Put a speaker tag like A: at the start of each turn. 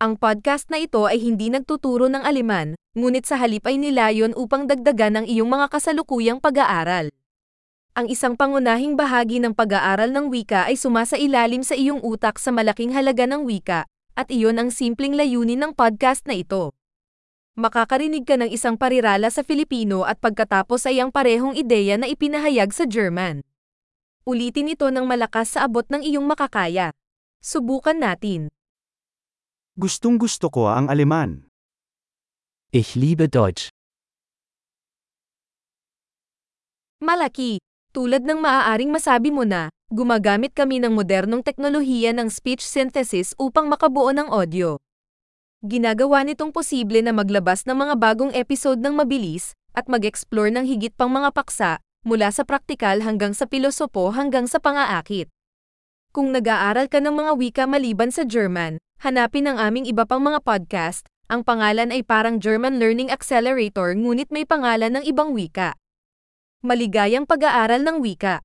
A: Ang podcast na ito ay hindi nagtuturo ng aliman, ngunit sa halip ay nilayon upang dagdagan ang iyong mga kasalukuyang pag-aaral. Ang isang pangunahing bahagi ng pag-aaral ng wika ay sumasailalim sa iyong utak sa malaking halaga ng wika, at iyon ang simpleng layunin ng podcast na ito. Makakarinig ka ng isang parirala sa Filipino at pagkatapos ay ang parehong ideya na ipinahayag sa German. Ulitin ito ng malakas sa abot ng iyong makakaya. Subukan natin.
B: Gustong gusto ko ang Aleman.
C: Ich liebe Deutsch.
A: Malaki. Tulad ng maaaring masabi mo na, gumagamit kami ng modernong teknolohiya ng speech synthesis upang makabuo ng audio. Ginagawa nitong posible na maglabas ng mga bagong episode ng mabilis, at mag-explore ng higit pang mga paksa, mula sa praktikal hanggang sa pilosopo hanggang sa pangaakit. Kung nag-aaral ka ng mga wika maliban sa German, hanapin ang aming iba pang mga podcast. Ang pangalan ay parang German Learning Accelerator ngunit may pangalan ng ibang wika. Maligayang pag-aaral ng wika.